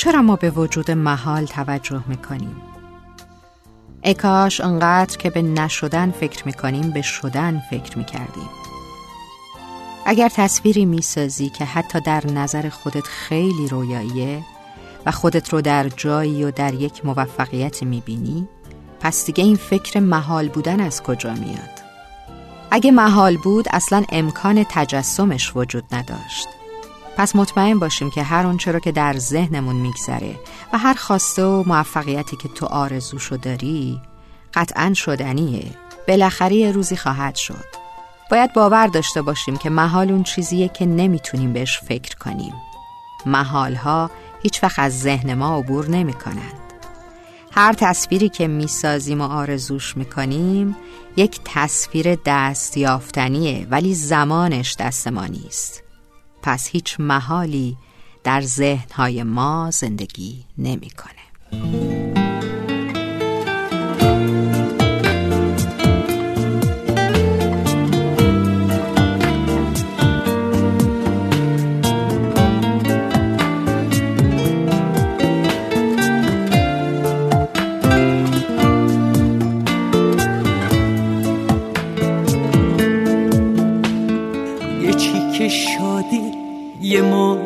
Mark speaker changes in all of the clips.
Speaker 1: چرا ما به وجود محال توجه می‌کنیم؟ ای کاش انقدر که به نشدن فکر می‌کنیم به شدن فکر می‌کردیم. اگر تصویری می‌سازی که حتی در نظر خودت خیلی رویاییه و خودت رو در جایی و در یک موفقیت می‌بینی پس دیگه این فکر محال بودن از کجا میاد؟ اگه محال بود اصلا امکان تجسمش وجود نداشت. پس مطمئن باشیم که هر اونچه رو که در ذهنمون میگذره و هر خواسته و موفقیتی که تو آرزوشو داری قطعا شدنیه. بالاخره روزی خواهد شد. باید باور داشته باشیم که محال اون چیزیه که نمی‌تونیم بهش فکر کنیم. محالها هیچ وقت از ذهن ما عبور نمی کنند. هر تصویری که می‌سازیم و آرزوش می‌کنیم یک تصویر دست یافتنیه ولی زمانش دست ما نیست. پس هیچ محالی در ذهنهای ما زندگی نمی‌کنه.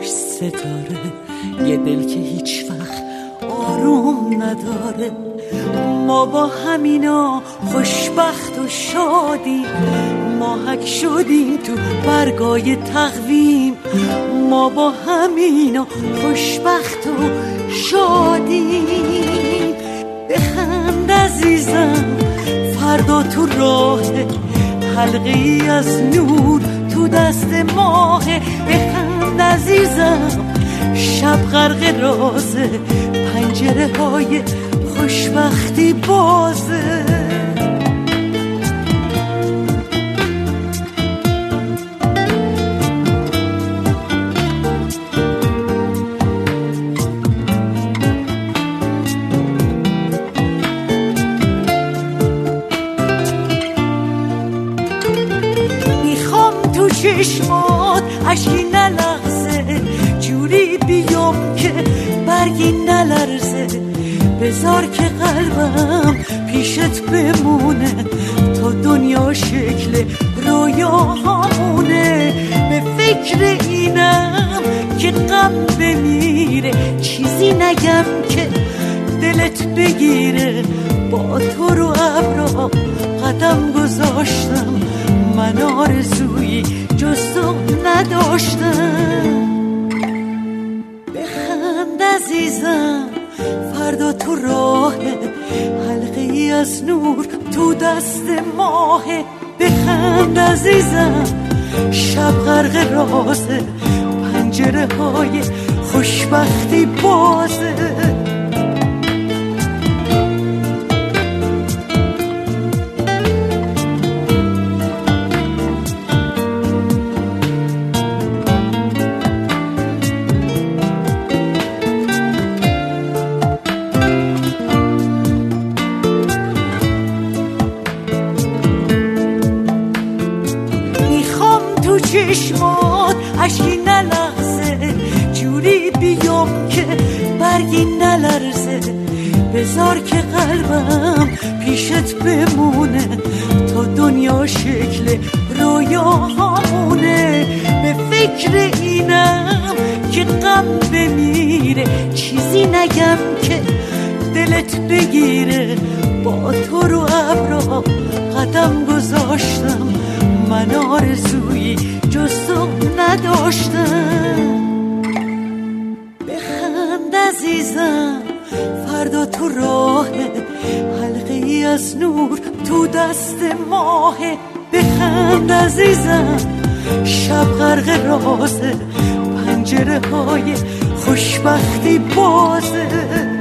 Speaker 2: یه مش ستاره. یه دل که هیچ وقت آروم نداره. ما با همینا خوشبخت و شادیم. ماهک شدیم تو برگای تقویم. ما با همینا خوشبخت و شادیم. بخند عزیزم فردا تو راه حلقه از نور تو دست ماه بخند عزیزم. شب غرق رازه پنجره های خوشبختی بازه. می‌خوام تو چشمات عشقی نلغزه. جوری بیام که برگی نلرزه. بذار که قلبم پیشت بمونه تا دنیا شکل همونه به فکر اینم که غم بمیره. چیزی نگم که دلت بگیره. با تو رو ابرا قدم گذاشتم. من آرزویی جز تو نداشتم. عزیزم فردا تو راه حلقه ای از نور تو دست ماه. بخند عزیزم شب غرق رازه پنجره های خوشبختی بازه. چشمات عشقی نلغزه جوری بیام که برگی نلرزه. بذار که قلبم پیشت بمونه. تا دنیا شکل همونه به فکر اینم که غم بمیره. چیزی نگم که دلت بگیره. با تو رو ابرا قدم گذاشتم. من آرزویی جز از نور تو دست ماه بخند عزیزم. شب غرق رازه پنجره های خوشبختی بازه.